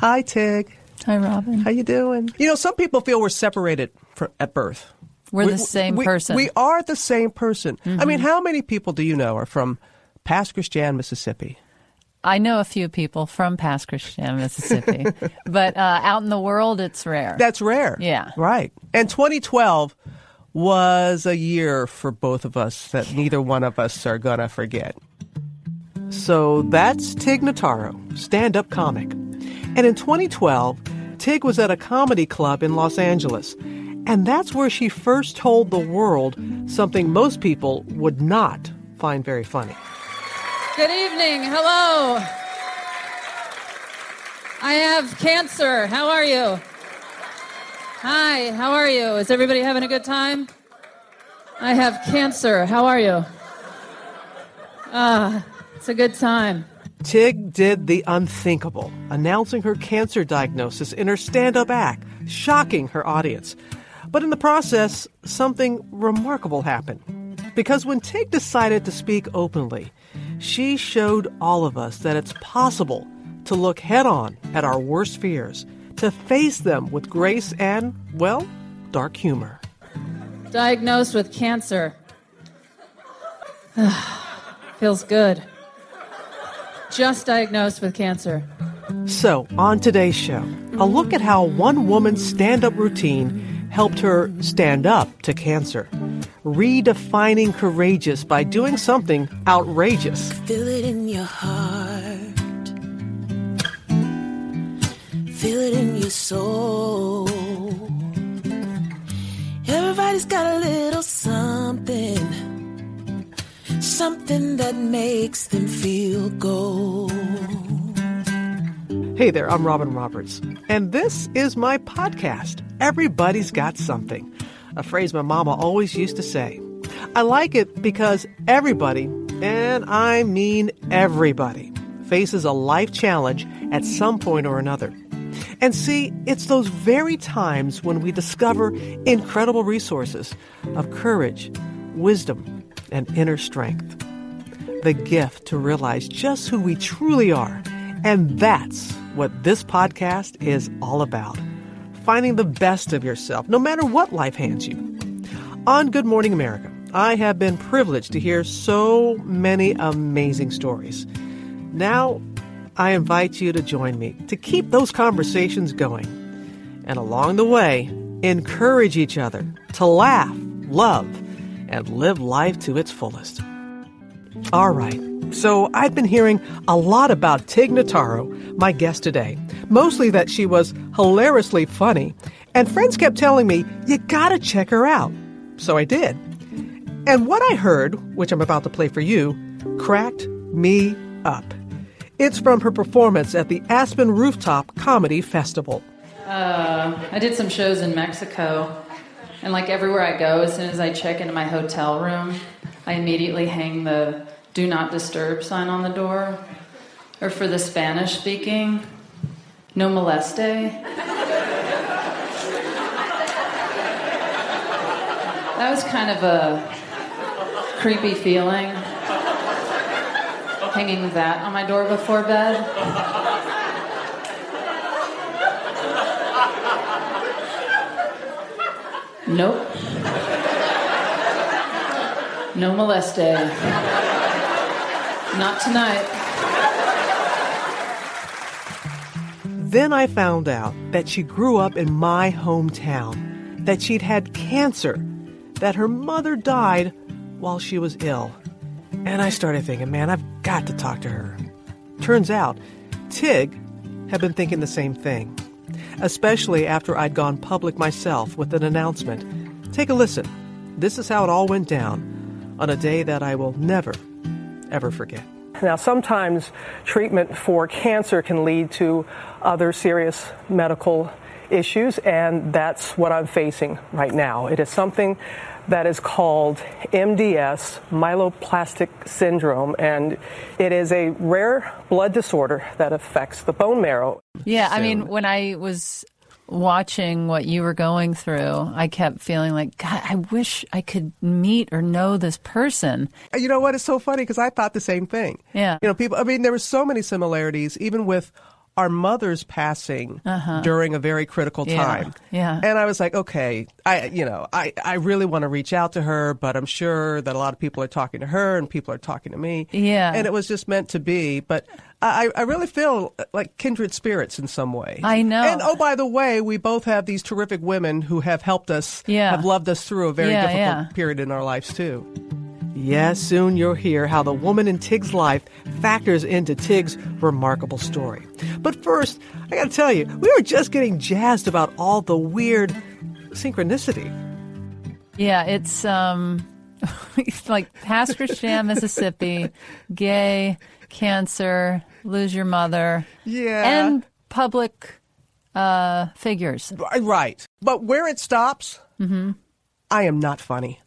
Hi, Tig. Hi, Robin. How you doing? You know, some people feel we're separated for, at birth. We're we, the same we, person. We are the same person. Mm-hmm. I mean, how many people do you know are from Pass Christian, Mississippi? I know a few people from Pass Christian, Mississippi, but uh, out in the world, it's rare. That's rare. Yeah. Right. And 2012 was a year for both of us that neither one of us are going to forget. So that's Tig Notaro, stand up comic. And in 2012, Tig was at a comedy club in Los Angeles. And that's where she first told the world something most people would not find very funny. Good evening. Hello. I have cancer. How are you? Hi, how are you? Is everybody having a good time? I have cancer. How are you? Ah, it's a good time. Tig did the unthinkable, announcing her cancer diagnosis in her stand up act, shocking her audience. But in the process, something remarkable happened. Because when Tig decided to speak openly, she showed all of us that it's possible to look head on at our worst fears, to face them with grace and, well, dark humor. Diagnosed with cancer. Feels good. Just diagnosed with cancer. So, on today's show, a look at how one woman's stand up routine helped her stand up to cancer, redefining courageous by doing something outrageous. Feel it in your heart. Feel it in your soul. Everybody's got a little something. Something that makes them feel gold. Hey there, I'm Robin Roberts, and this is my podcast, Everybody's Got Something, a phrase my mama always used to say. I like it because everybody, and I mean everybody, faces a life challenge at some point or another. And see, it's those very times when we discover incredible resources of courage, wisdom, and inner strength. The gift to realize just who we truly are. And that's what this podcast is all about. Finding the best of yourself, no matter what life hands you. On Good Morning America, I have been privileged to hear so many amazing stories. Now, I invite you to join me to keep those conversations going. And along the way, encourage each other to laugh, love, and live life to its fullest. All right, so I've been hearing a lot about Tig Notaro, my guest today. Mostly that she was hilariously funny, and friends kept telling me, you gotta check her out. So I did. And what I heard, which I'm about to play for you, cracked me up. It's from her performance at the Aspen Rooftop Comedy Festival. Uh, I did some shows in Mexico, and like everywhere I go, as soon as I check into my hotel room, I immediately hang the do not disturb sign on the door. Or for the Spanish speaking, no moleste. That was kind of a creepy feeling, hanging that on my door before bed. Nope. No moleste. Not tonight. Then I found out that she grew up in my hometown, that she'd had cancer, that her mother died while she was ill. And I started thinking, man, I've got to talk to her. Turns out, Tig had been thinking the same thing, especially after I'd gone public myself with an announcement. Take a listen. This is how it all went down on a day that I will never, ever forget. Now, sometimes treatment for cancer can lead to other serious medical issues, and that's what I'm facing right now. It is something that is called MDS, myelodysplastic syndrome, and it is a rare blood disorder that affects the bone marrow. Yeah, I mean, when I was watching what you were going through, I kept feeling like, God, I wish I could meet or know this person. You know what? It's so funny because I thought the same thing. Yeah. You know, people, I mean, there were so many similarities, even with our mother's passing during a very critical Uh-huh. Yeah, time. yeah. And I was like, okay, I you know, I, I really want to reach out to her, but I'm sure that a lot of people are talking to her and people are talking to me. Yeah. And it was just meant to be. But I, I really feel like kindred spirits in some way. I know. And oh, by the way, we both have these terrific women who have helped us, Yeah. have loved us through a very Yeah, difficult yeah. period in our lives too. Yes, soon you'll hear how the woman in Tig's life factors into Tig's remarkable story. But first, I gotta tell you, we were just getting jazzed about all the weird synchronicity. Yeah, it's um, it's like Pass Christian, Mississippi, gay, cancer, lose your mother, Yeah. and public uh, figures. Right. But where it stops, mm-hmm. I am not funny.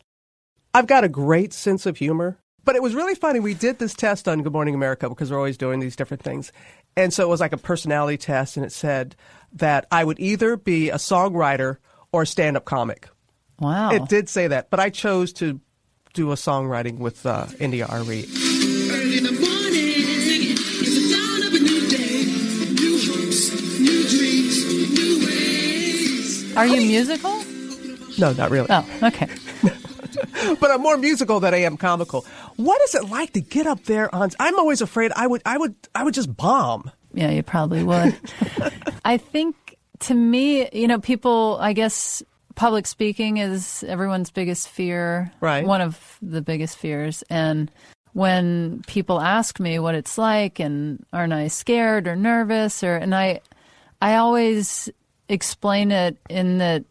I've got a great sense of humor, but it was really funny. We did this test on Good Morning America because we're always doing these different things. And so it was like a personality test, and it said that I would either be a songwriter or a stand up comic. Wow. It did say that, but I chose to do a songwriting with uh, India.Arie. Early in the morning, it's the dawn of a new day. New hopes, new dreams, new ways. Are you musical? No, not really. Oh, okay. but I'm more musical than I am comical. What is it like to get up there on? I'm always afraid I would, I would, I would just bomb. Yeah, you probably would. I think to me, you know, people, I guess public speaking is everyone's biggest fear. Right. One of the biggest fears. And when people ask me what it's like and aren't I scared or nervous or, and I, I always explain it in that,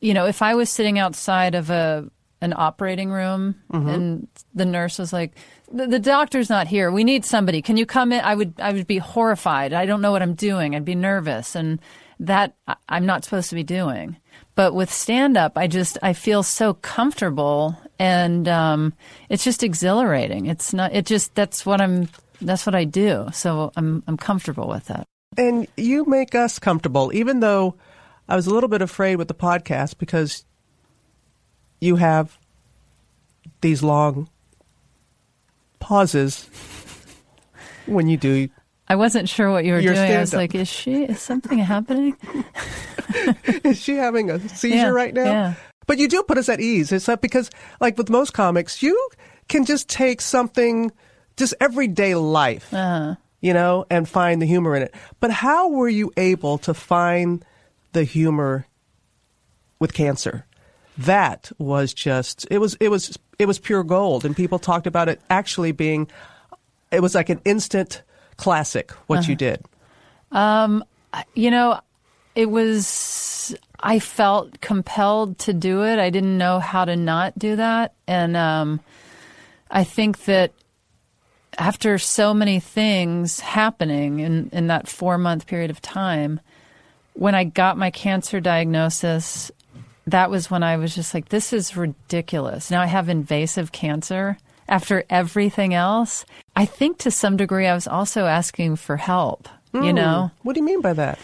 you know, if I was sitting outside of a, an operating room and the nurse was like, the, the doctor's not here. We need somebody. Can you come in? I would, I would be horrified. I don't know what I'm doing. I'd be nervous. And that I- I'm not supposed to be doing. But with stand up, I just, I feel so comfortable and, um, it's just exhilarating. It's not, it just, that's what I'm, that's what I do. So I'm, I'm comfortable with that. And you make us comfortable, even though I was a little bit afraid with the podcast because you have these long pauses when you do. I wasn't sure what you were doing. I was like, is she, is something happening? Is she having a seizure Yeah, right now? yeah. But you do put us at ease. It's not because, like with most comics, you can just take something, just everyday life, Uh-huh. you know, and find the humor in it. But how were you able to find the humor with cancer? That was just it was it was it was pure gold, and people talked about it actually being it was like an instant classic. What Uh-huh. you did, You know, it was, I felt compelled to do it. I didn't know how to not do that. And um, I think that after so many things happening in, in that four month period of time, when I got my cancer diagnosis, that was when I was just like, this is ridiculous. Now I have invasive cancer after everything else. I think to some degree I was also asking for help, you hmm. know? what do you mean by that?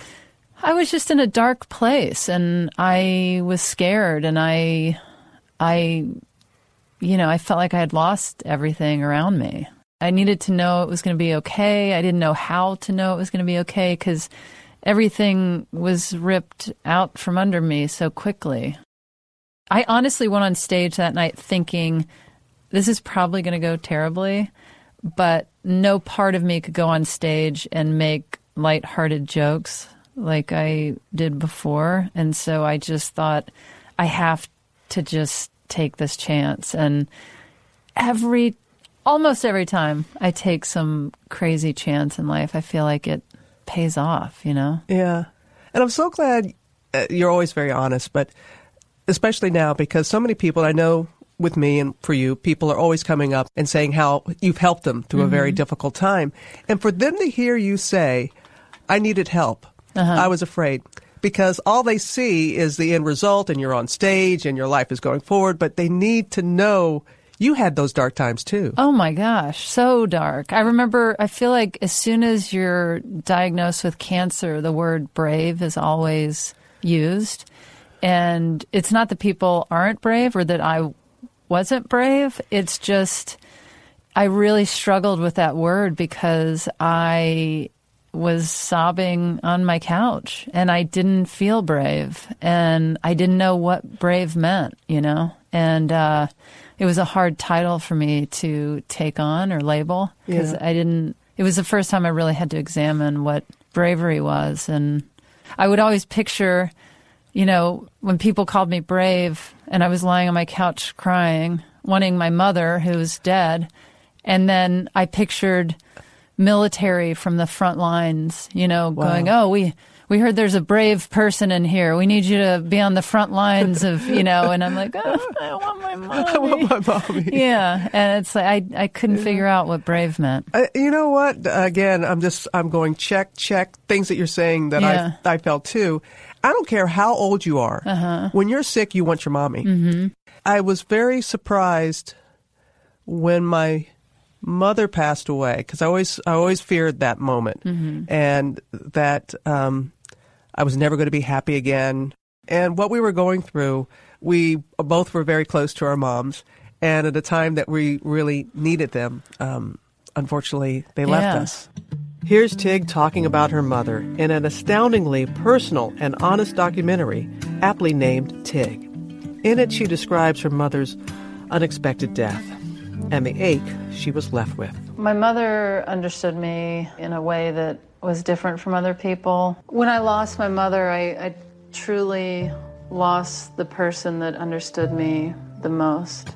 I was just in a dark place and I was scared and I I you know, I felt like I had lost everything around me. I needed to know it was going to be okay. I didn't know how to know it was going to be okay cuz everything was ripped out from under me so quickly. I honestly went on stage that night thinking this is probably going to go terribly, but no part of me could go on stage and make lighthearted jokes like I did before. And so I just thought I have to just take this chance. And every, almost every time I take some crazy chance in life, I feel like it pays off, you know? Yeah. And I'm so glad uh, you're always very honest, but especially now because so many people I know with me and for you, people are always coming up and saying how you've helped them through a very difficult time. And for them to hear you say, I needed help, I was afraid. Because all they see is the end result and you're on stage and your life is going forward, but they need to know you had those dark times too. Oh my gosh, so dark. I remember, I feel like as soon as you're diagnosed with cancer, the word brave is always used. And it's not that people aren't brave or that I wasn't brave. It's just, I really struggled with that word because I was sobbing on my couch and I didn't feel brave and I didn't know what brave meant, you know? And uh, it was a hard title for me to take on or label because Yeah. I didn't, it was the first time I really had to examine what bravery was. And I would always picture, you know, when people called me brave and I was lying on my couch crying, wanting my mother who was dead. And then I pictured military from the front lines, you know, going, oh, we, we heard there's a brave person in here. We need you to be on the front lines of, you know, and I'm like, oh, I want my mommy. I want my mommy. Yeah. And it's like, I, I couldn't figure out what brave meant. Uh, you know what? Again, I'm just I'm going check check things that you're saying that Yeah. I I felt too. I don't care how old you are. Uh-huh. When you're sick, you want your mommy. Mm-hmm. I was very surprised when my mother passed away because I always I always feared that moment Mm-hmm. and that um, I was never going to be happy again. And what we were going through, we both were very close to our moms, and at a time that we really needed them, um, unfortunately, they left Yeah. us. Here's Tig talking about her mother in an astoundingly personal and honest documentary aptly named Tig. In it, she describes her mother's unexpected death and the ache she was left with. My mother understood me in a way that was different from other people. When I lost my mother, I, I truly lost the person that understood me the most.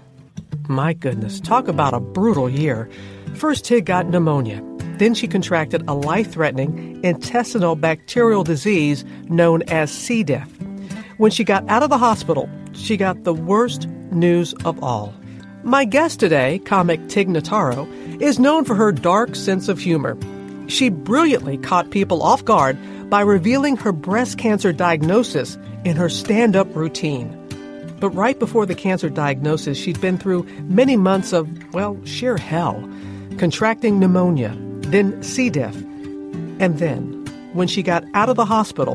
My goodness, talk about a brutal year. First, Tig got pneumonia. Then she contracted a life threatening intestinal bacterial disease known as C. diff. When she got out of the hospital, she got the worst news of all. My guest today, comic Tig Notaro, is known for her dark sense of humor. She brilliantly caught people off guard by revealing her breast cancer diagnosis in her stand up routine. But right before the cancer diagnosis, she'd been through many months of, well, sheer hell. Contracting pneumonia, then C. diff. And then, when she got out of the hospital,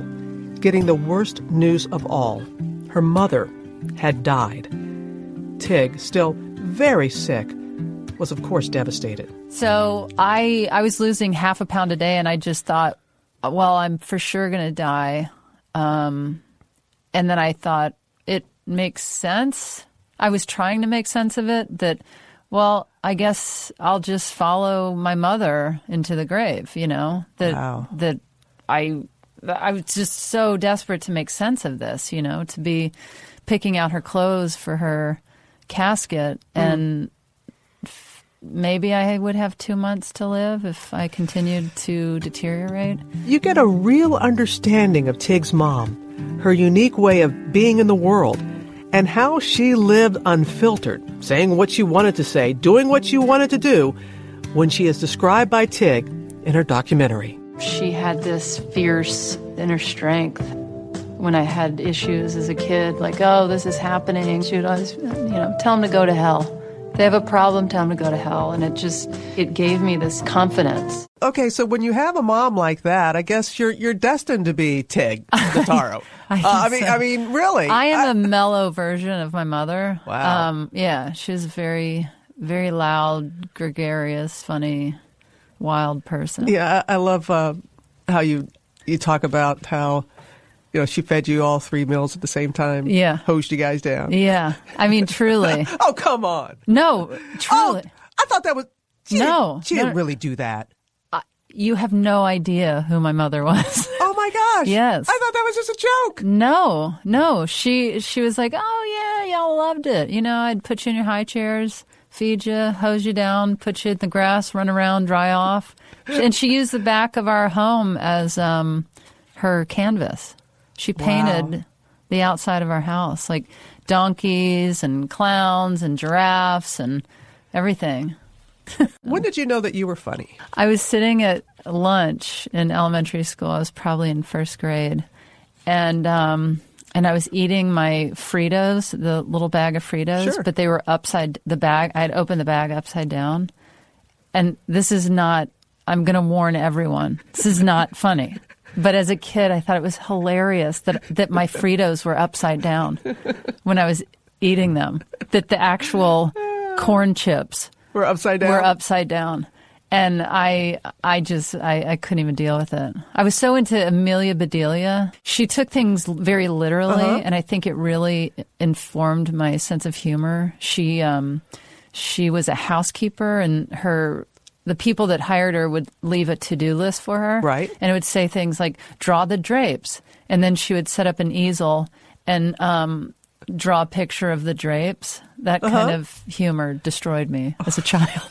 getting the worst news of all her mother had died. Tig, still very sick, was of course devastated. So I I was losing half a pound a day, and I just thought, well, I'm for sure going to die. Um, and then I thought it makes sense. I was trying to make sense of it. That, well, I guess I'll just follow my mother into the grave. You know that Wow. that I I was just so desperate to make sense of this. You know, to be picking out her clothes for her casket hmm. and maybe I would have two months to live if I continued to deteriorate. You get a real understanding of Tig's mom, her unique way of being in the world, and how she lived unfiltered, saying what she wanted to say, doing what she wanted to do, when she is described by Tig in her documentary. She had this fierce inner strength. When I had issues as a kid, like, oh, this is happening, she would always, you know, tell them to go to hell. They have a problem, tell them to go to hell. And it just, it gave me this confidence. Okay, so when you have a mom like that, I guess you're you're destined to be Tig Notaro. I Uh, I mean, so. I mean, really. I am a mellow version of my mother. Wow. Um, yeah, she was a very, very loud, gregarious, funny, wild person. Yeah, I, I love uh, how you you talk about how you know she fed you all three meals at the same time. Yeah. hosed you guys down. Yeah. I mean, truly. Oh come on! No, Oh, truly. I thought that was she No, Didn't, she no. didn't really do that. You have no idea who my mother was. Oh my gosh! Yes. I thought that was just a joke. no, no. She she was like, "Oh yeah, y'all loved it. You know, I'd put you in your high chairs, feed you, hose you down, put you in the grass, run around, dry off." And she used the back of our home as um, her canvas. She painted Wow. the outside of our house, like donkeys and clowns and giraffes and everything. When did you know that you were funny? I was sitting at lunch in elementary school. I was probably in first grade, and um, and I was eating my Fritos, the little bag of Fritos, Sure. but they were upside the bag. I had opened the bag upside down, and this is not. I'm going to warn everyone. This is not funny. But as a kid, I thought it was hilarious that that my Fritos were upside down when I was eating them. That the actual corn chips We're upside down. were upside down. and I I just I, I couldn't even deal with it. I was so into Amelia Bedelia. She took things very literally, Uh-huh. and I think it really informed my sense of humor. She um she was a housekeeper, and her the people that hired her would leave a to do list for her, Right. And it would say things like draw the drapes, and then she would set up an easel and um, draw a picture of the drapes. That Uh-huh. kind of humor destroyed me as a child.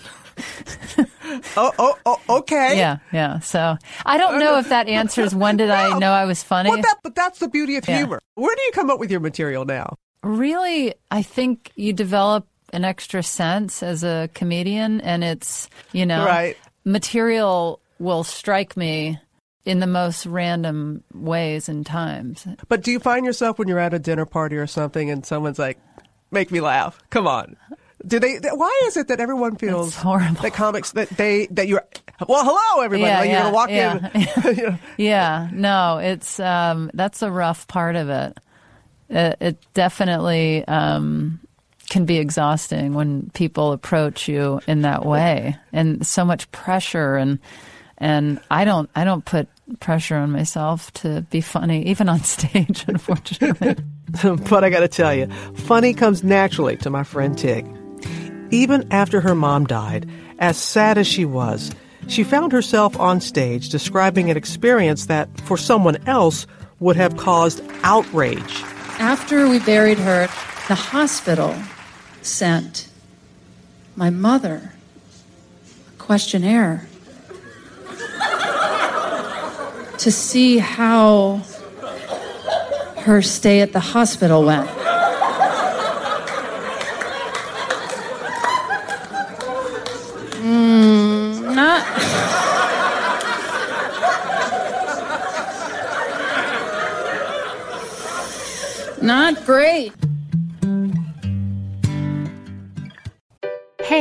Oh, oh, oh, okay. Yeah, yeah. So I don't know if that answers when did I know I was funny. Well, that, but that's the beauty of Yeah. humor. Where do you come up with your material now? really, I think you develop an extra sense as a comedian, and it's you know, Right. material will strike me in the most random ways and times. But do you find yourself when you're at a dinner party or something and someone's like, make me laugh? Come on. Do they, why is it that everyone feels It's horrible. that comics, that they, that you're, well, hello, everybody. Yeah, like you're going to walk yeah. in. you know, Yeah, no, it's um, that's a rough part of it. It, it definitely um, can be exhausting when people approach you in that way, and so much pressure and and I don't I don't put pressure on myself to be funny, even on stage. Unfortunately, but I got to tell you, funny comes naturally to my friend Tig. Even after her mom died, as sad as she was, she found herself on stage describing an experience that, for someone else, would have caused outrage. After we buried her, the hospital sent my mother a questionnaire to see how her stay at the hospital went. Mm, not. Not great.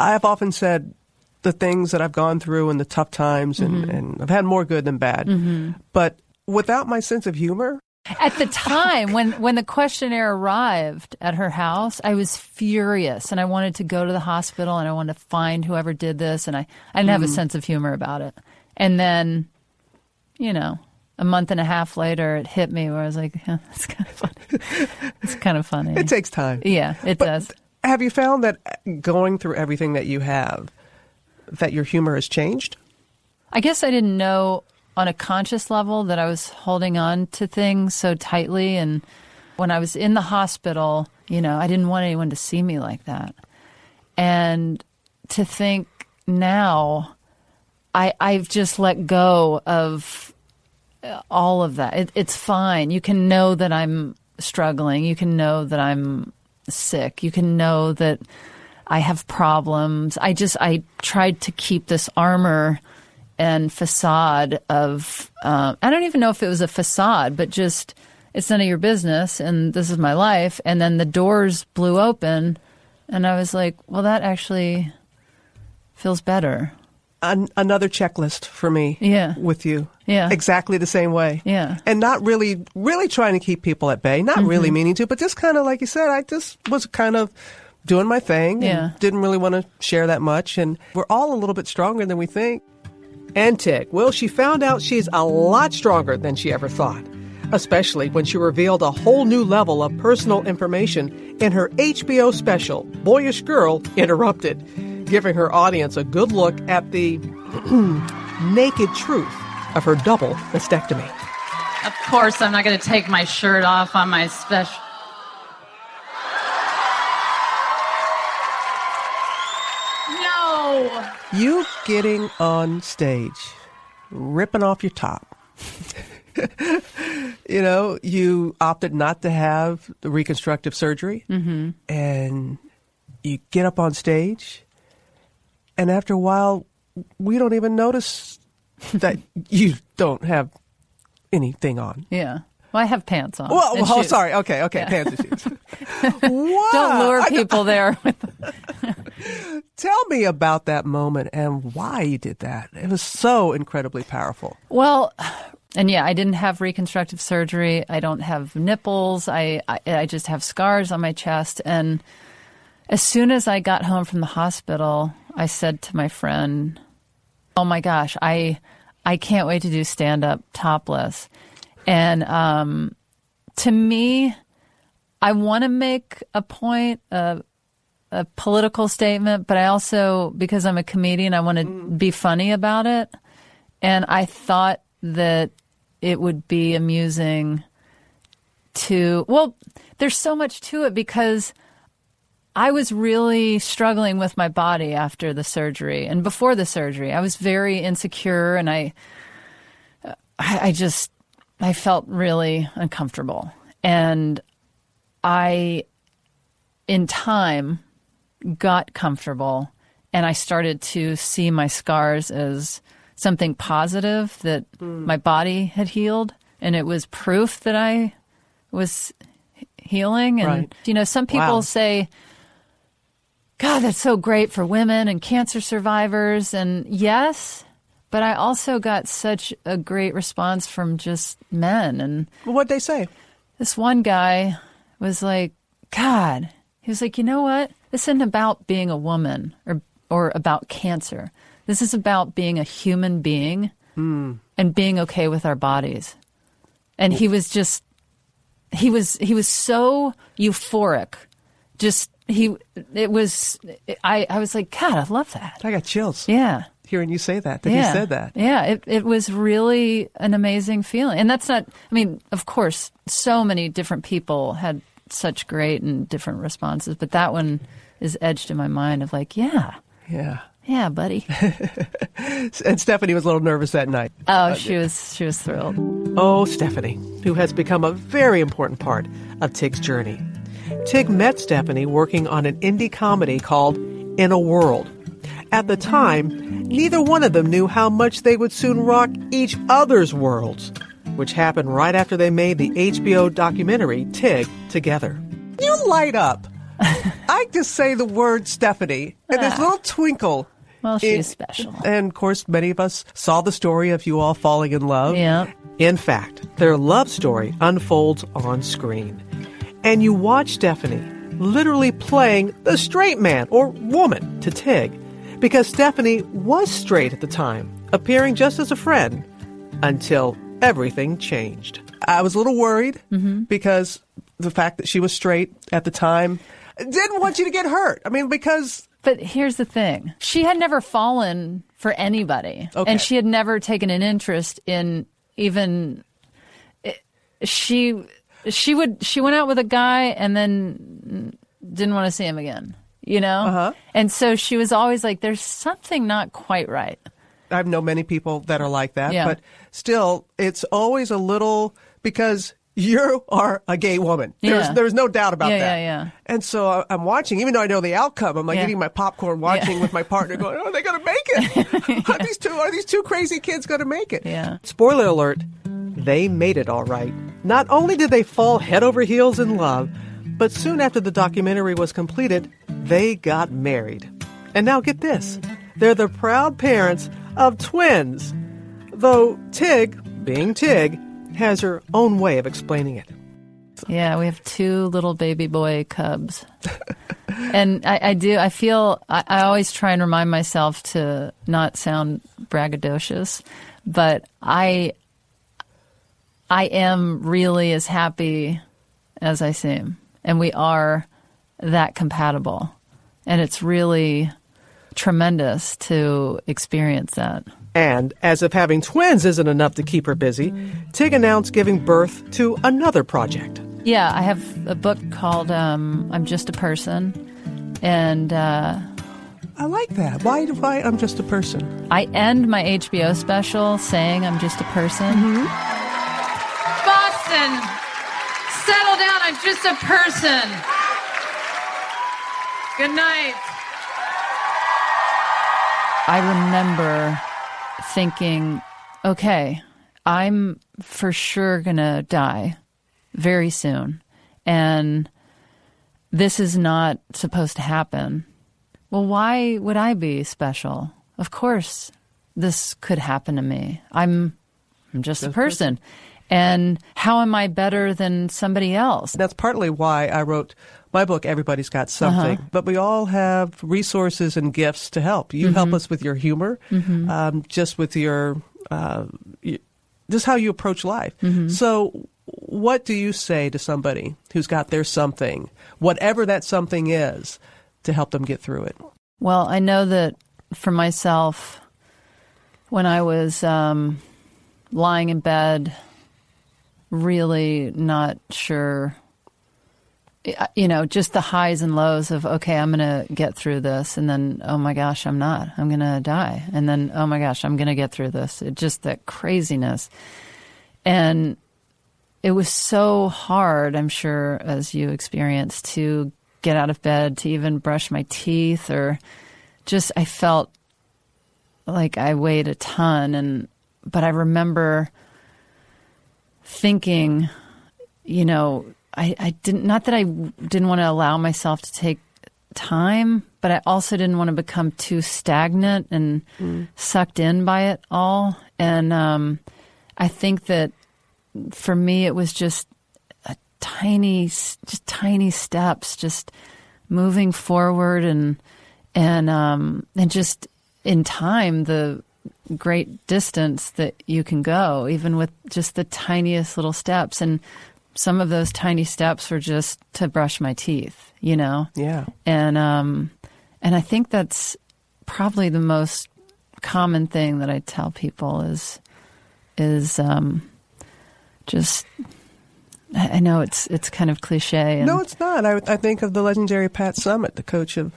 I've often said the things that I've gone through and the tough times, and, mm-hmm. and I've had more good than bad. Mm-hmm. But without my sense of humor, at the time when when the questionnaire arrived at her house, I was furious, and I wanted to go to the hospital, and I wanted to find whoever did this, and I I didn't have a mm-hmm. sense of humor about it. And then, you know, a month and a half later, it hit me where I was like, yeah, "It's kind of funny. it's kind of funny." it takes time. yeah, it does. Have you found that going through everything that you have, that your humor has changed? I guess I didn't know on a conscious level that I was holding on to things so tightly. And when I was in the hospital, you know, I didn't want anyone to see me like that. And to think now, I, I've just let go of uh, all of that. It, it's fine. You can know that I'm struggling. You can know that I'm sick. You can know that I have problems. I just I tried to keep this armor and facade of um, I don't even know if it was a facade, but just it's none of your business, and this is my life. And then the doors blew open, and I was like, well, that actually feels better. An- another checklist for me. Yeah. With you. Yeah. Exactly the same way. Yeah. And not really, really trying to keep people at bay. Not Mm-hmm. really meaning to, but just kind of like you said, I just was kind of doing my thing. Yeah. And didn't really want to share that much. And we're all a little bit stronger than we think. And well, she found out she's a lot stronger than she ever thought. Especially when she revealed a whole new level of personal information in her HBO special, Boyish Girl Interrupted, giving her audience a good look at the naked truth of her double mastectomy. Of course, I'm not going to take my shirt off on my special. No! You getting on stage, ripping off your top, you know, you opted not to have the reconstructive surgery, mm-hmm. and you get up on stage, and after a while, we don't even notice that you don't have anything on. Yeah. Well, I have pants on. Well, and oh, sorry. Okay, okay, pants and shoes. Don't lure people there. Tell me about that moment and why you did that. It was so incredibly powerful. well, and yeah, I didn't have reconstructive surgery. I don't have nipples. I, I I just have scars on my chest. And as soon as I got home from the hospital, I said to my friend, "Oh my gosh, I I can't wait to do stand up topless." And um, to me, I want to make a point, a, a political statement, but I also, because I'm a comedian, I want to be funny about it. And I thought that it would be amusing to, well, there's so much to it because I was really struggling with my body after the surgery and before the surgery. I was very insecure and I, I, just, I felt really uncomfortable. And I, in time, got comfortable and I started to see my scars as something positive that hmm. my body had healed. And it was proof that I was healing. And, Right. you know, some people Wow. say, God, that's so great for women and cancer survivors. And yes, but I also got such a great response from just men. And What'd they say? this one guy was like, God, he was like, you know what? This isn't about being a woman or or about cancer. This is about being a human being hmm. and being okay with our bodies. And he was just he was he was so euphoric. Just he it was I I was like, God, I love that. I got chills Yeah. hearing you say that. That yeah. he said that. Yeah, it, it was really an amazing feeling. And that's not, I mean, of course, so many different people had such great and different responses, but that one is edged in my mind of like, yeah, Yeah. yeah, buddy. And Stephanie was a little nervous that night. Oh, she was, she was thrilled. Oh, Stephanie, who has become a very important part of Tig's journey. Tig met Stephanie working on an indie comedy called In a World. At the time, neither one of them knew how much they would soon rock each other's worlds, which happened right after they made the HBO documentary Tig together. You light up. I just say the word Stephanie, and there's a little ah. twinkle. Well, she's special. And of course, many of us saw the story of you all falling in love. Yeah. In fact, their love story unfolds on screen. And you watch Stephanie literally playing the straight man or woman to Tig because Stephanie was straight at the time, appearing just as a friend until everything changed. I was a little worried mm-hmm. because the fact that she was straight at the time didn't want you to get hurt. I mean, because But here's the thing she had never fallen for anybody, Okay. and she had never taken an interest in even. Eh, she she would she went out with a guy and then didn't want to see him again. You know, Uh-huh. and so she was always like, "There's something not quite right." i've known many people that are like that, Yeah. but still, it's always a little because you are a gay woman. There's Yeah. there's no doubt about Yeah, that. yeah, yeah. And so I- I'm watching, even though I know the outcome. I'm like Yeah. eating my popcorn, watching Yeah. with my partner, going, "Oh, are they going to make it? are these two are these two crazy kids going to make it?" Yeah. Spoiler alert: they made it all right. Not only did they fall head over heels in love, but soon after the documentary was completed, they got married. And now get this: they're the proud parents of twins. Though Tig, being Tig, has her own way of explaining it. Yeah, we have two little baby boy cubs. and I, I do, I feel, I, I always try and remind myself to not sound braggadocious, but I, I am really as happy as I seem. And we are that compatible. And it's really tremendous to experience that. And as if having twins isn't enough to keep her busy, Tig announced giving birth to another project. Yeah, I have a book called um, I'm Just a Person. And, uh, I like that. Why do I? I'm just a person. I end my HBO special saying I'm just a person. Person. Settle down. I'm just a person. Good night. I remember thinking, okay, I'm for sure going to die very soon. And this is not supposed to happen. Well, why would I be special? Of course, this could happen to me. I'm, I'm just a person. And how am I better than somebody else? That's partly why I wrote my book, Everybody's Got Something. But we all have resources and gifts to help. You help us with your humor, um, just with your, uh, just how you approach life. So, what do you say to somebody who's got their something, whatever that something is, to help them get through it? Well, I know that for myself, when I was um, lying in bed, really not sure, you know, just the highs and lows of, okay, I'm going to get through this. And then, oh my gosh, I'm not. I'm going to die. And then, oh my gosh, I'm going to get through this. It just that craziness. And it was so hard, I'm sure, as you experienced, to get out of bed, to even brush my teeth, or just I felt like I weighed a ton. And but I remember thinking, you know, I, I didn't not that I didn't want to allow myself to take time, but I also didn't want to become too stagnant and sucked in by it all. And um, I think that for me, it was just a tiny, just tiny steps, just moving forward and and um, and just in time the great distance that you can go, even with just the tiniest little steps. And some of those tiny steps were just to brush my teeth, you know. Yeah. And um, and I think that's probably the most common thing that I tell people is is um, just. I know it's it's kind of cliche. And, No, it's not. I, I think of the legendary Pat Summitt, the coach of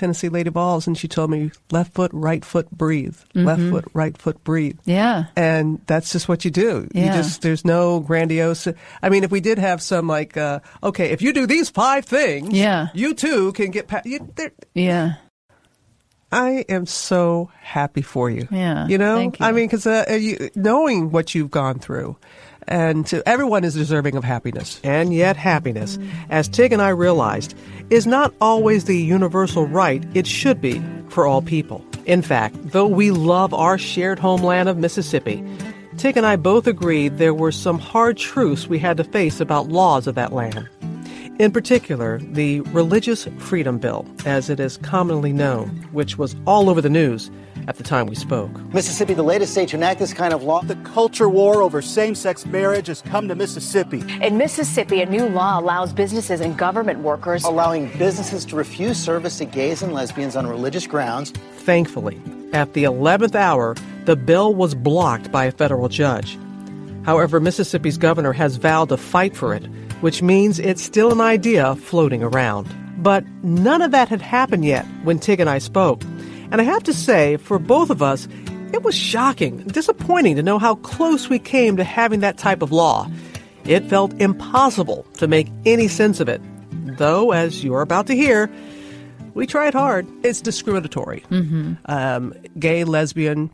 Tennessee Lady Vols, and she told me left foot, right foot, breathe. Left foot, right foot, breathe. yeah, And that's just what you do. You Yeah. just there's no grandiose. I mean, if we did have some like, uh, okay, if you do these five things, Yeah. you too can get past. You, yeah, I am so happy for you. Yeah, you know, thank you. I mean, because uh, knowing what you've gone through, and everyone is deserving of happiness. And yet, happiness, as Tig and I realized, is not always the universal right it should be for all people. In fact, though we love our shared homeland of Mississippi, Tig and I both agreed there were some hard truths we had to face about laws of that land. In particular, the Religious Freedom Bill, as it is commonly known, which was all over the news at the time we spoke. Mississippi, the latest state to enact this kind of law. The culture war over same sex marriage has come to Mississippi. In Mississippi, a new law allows businesses and government workers Allowing businesses to refuse service to gays and lesbians on religious grounds. Thankfully, at the 11th hour, the bill was blocked by a federal judge. However, Mississippi's governor has vowed to fight for it, which means it's still an idea floating around. But none of that had happened yet when Tig and I spoke. And I have to say, for both of us, it was shocking, disappointing to know how close we came to having that type of law. It felt impossible to make any sense of it. Though, as you're about to hear, we tried hard. It's discriminatory. Um, gay, lesbian,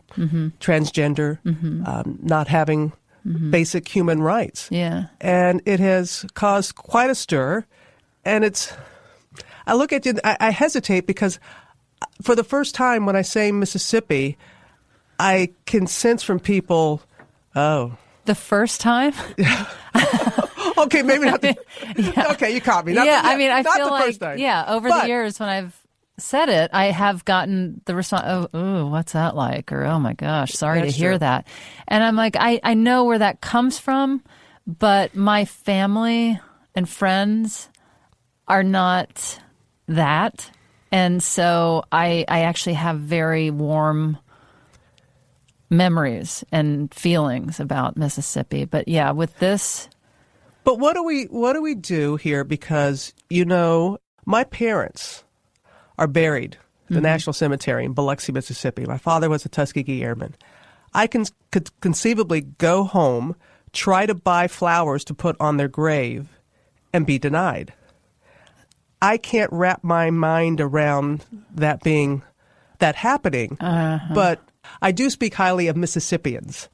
transgender, um, not having Mm-hmm. basic human rights. yeah. And it has caused quite a stir. And it's, I look at you, I, I hesitate because for the first time when I say Mississippi, I can sense from people, oh, The first time, Yeah. okay, maybe not the, okay, you caught me. Not yeah, the, I mean, I not feel the like first time. yeah, over But- the years when I've said it, I have gotten the response, "Oh, ooh, what's that like?" or "Oh my gosh, sorry That's to hear true. that." And I'm like, I I know where that comes from, but my family and friends are not that, and so I I actually have very warm memories and feelings about Mississippi. But yeah, with this, But what do we what do we do here? Because you know, my parents are buried at the National Cemetery in Biloxi, Mississippi. My father was a Tuskegee Airman. I can could conceivably go home try to buy flowers to put on their grave and be denied. I can't wrap my mind around that being that happening, Uh-huh. but I do speak highly of Mississippians,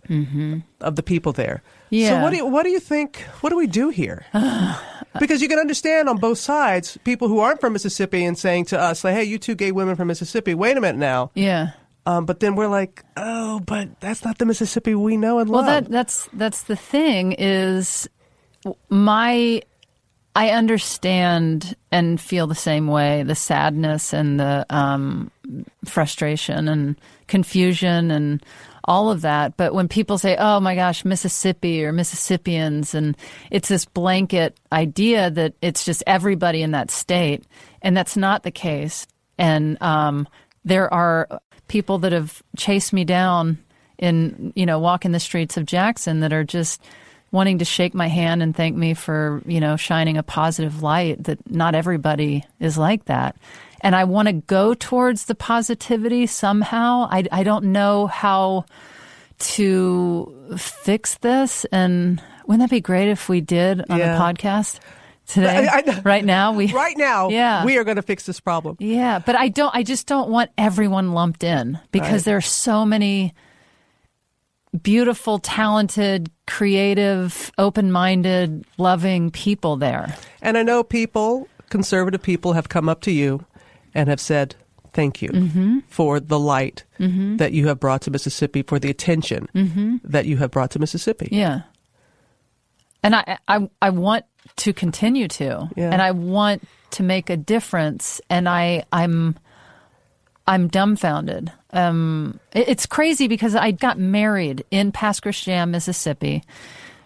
of the people there. So what do you, what do you think? What do we do here? because you can understand on both sides people who aren't from Mississippi and saying to us, like, "Hey, you two gay women from Mississippi, wait a minute now." Yeah. Um, but then we're like, "Oh, but that's not the Mississippi we know and Well, love." Well, that that's that's the thing is my I understand and feel the same way the sadness and the um, frustration and confusion and all of that. But when people say, "Oh my gosh, Mississippi or Mississippians," and it's this blanket idea that it's just everybody in that state, and that's not the case. And um, there are people that have chased me down in you know walking the streets of Jackson that are just wanting to shake my hand and thank me for you know shining a positive light that not everybody is like that and I want to go towards the positivity somehow I, I don't know how to fix this and wouldn't that be great if we did on Yeah. the podcast today I- I- right now we right now, Yeah. we are going to fix this problem. yeah, but I don't. I just don't want everyone lumped in because Right. there are so many beautiful, talented, creative, open-minded, loving people there. And I know people, conservative people, have come up to you and have said, Thank you Mm-hmm. for the light that you have brought to Mississippi, for the attention that you have brought to Mississippi. Yeah, and I, I, I want to continue to, Yeah. and I want to make a difference, and I, I'm. I'm dumbfounded. Um, it- it's crazy because I got married in Pass Christian, Mississippi.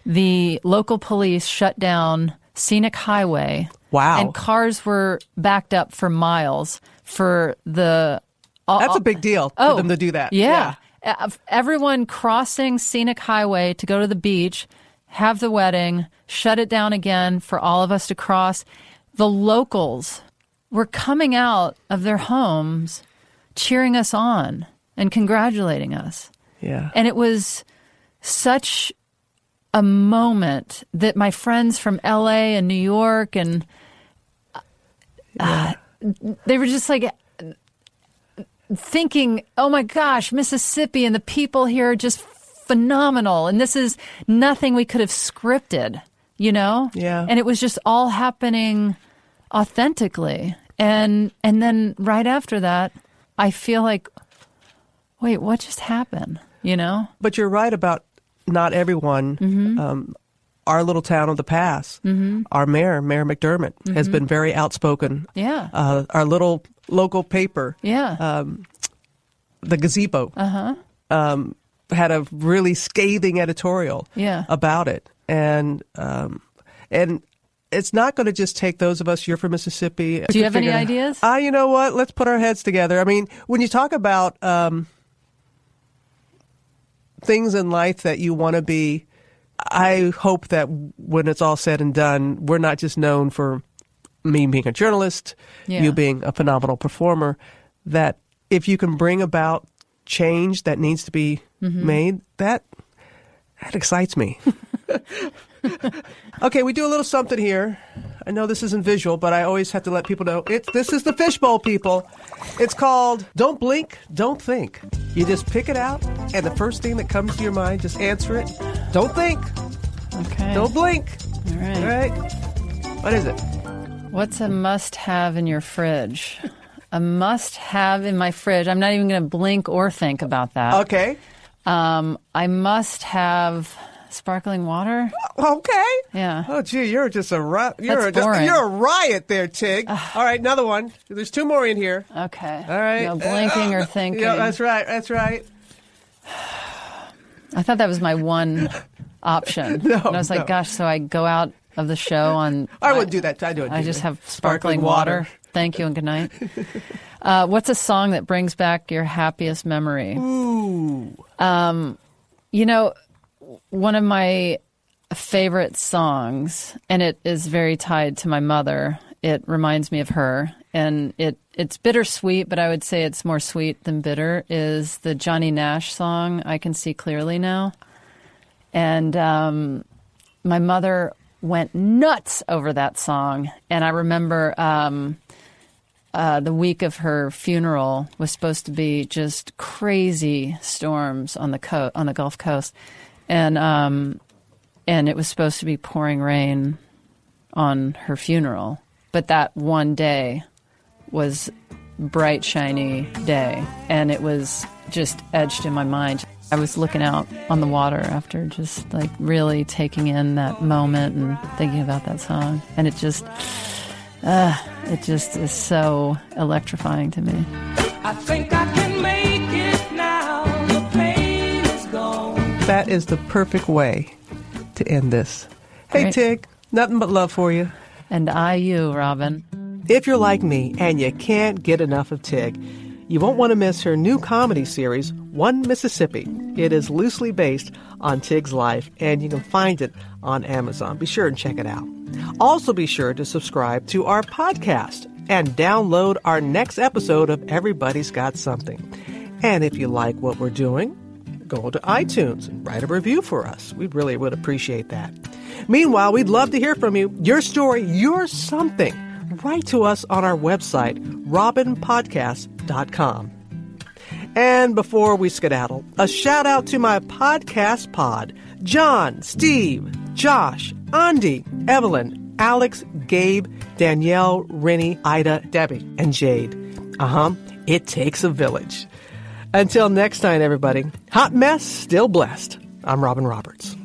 The local police shut down scenic highway. Wow. And cars were backed up for miles for the. That's a big deal for them to do that. Yeah. Uh, Everyone crossing scenic highway to go to the beach, have the wedding, shut it down again for all of us to cross. The locals were coming out of their homes, cheering us on and congratulating us. Yeah. And it was such a moment that my friends from LA and New York and uh, they were just like thinking, "Oh my gosh, Mississippi and the people here are just phenomenal." And this is nothing we could have scripted, you know? Yeah. And it was just all happening authentically. And and then right after that, I feel like wait, what just happened? You know? But you're right about not everyone. Mm-hmm. Um, our little town of the pass, our mayor, Mayor McDermott, has been very outspoken. Mm-hmm. Yeah. Uh, our little local paper, Yeah. um, the Gazebo, uh-huh. um, had a really scathing editorial Yeah. about it, and um, and it's not going to just take those of us. You're from Mississippi. Do you have any ideas? Ah, you know what? Let's put our heads together. I mean, when you talk about um, things in life that you want to be, I hope that when it's all said and done, we're not just known for me being a journalist, Yeah. you being a phenomenal performer. That if you can bring about change that needs to be Mm-hmm. made, that that excites me. okay, we do a little something here. I know this isn't visual, but I always have to let people know it's this is the fishbowl, people. It's called Don't Blink, Don't Think. You just pick it out, and the first thing that comes to your mind, just answer it. Don't think, Okay. don't blink. All right. All right. What is it? What's a must have in your fridge? A must have in my fridge. I'm not even going to blink or think about that. Okay. Um, I must have sparkling water. Okay. Yeah. Oh, gee, you're just a ri- you're That's just, boring. you're a riot there, Tig. All right, another one. There's two more in here. Okay. All right. No blinking or thinking. Yeah, that's right. That's right. I thought that was my one option. No, and I was like, no. gosh, so I go out of the show on. I wouldn't do that. I do it. I just have sparkling, water. Thank you and good night. uh, what's a song that brings back your happiest memory? Ooh. Um, you know, one of my favorite songs, and it is very tied to my mother. It reminds me of her, and it it's bittersweet, but I would say it's more sweet than bitter. Is the Johnny Nash song "I Can See Clearly Now"? and um, my mother went nuts over that song. And I remember um, uh, the week of her funeral was supposed to be just crazy storms on the co- on the Gulf Coast, and um, and it was supposed to be pouring rain on her funeral. But that one day was bright, shiny day, and it was just edged in my mind. I was looking out on the water after just like really taking in that moment and thinking about that song, and it just, uh, it just is so electrifying to me. I That is the perfect way to end this. Hey, Great. Tig, nothing but love for you. And I, you, Robin. If you're like me and you can't get enough of Tig, you won't want to miss her new comedy series, One Mississippi. It is loosely based on Tig's life, and you can find it on Amazon. Be sure and check it out. Also, be sure to subscribe to our podcast and download our next episode of Everybody's Got Something. And if you like what we're doing, go to iTunes and write a review for us. We really would appreciate that. Meanwhile, we'd love to hear from you. Your story, your something. Write to us on our website, robinpodcast.com. And before we skedaddle, a shout out to my podcast pod John, Steve, Josh, Andy, Evelyn, Alex, Gabe, Danielle, Rennie, Ida, Debbie, and Jade. Uh huh. It takes a village. Until next time, everybody, hot mess, still blessed. I'm Robin Roberts.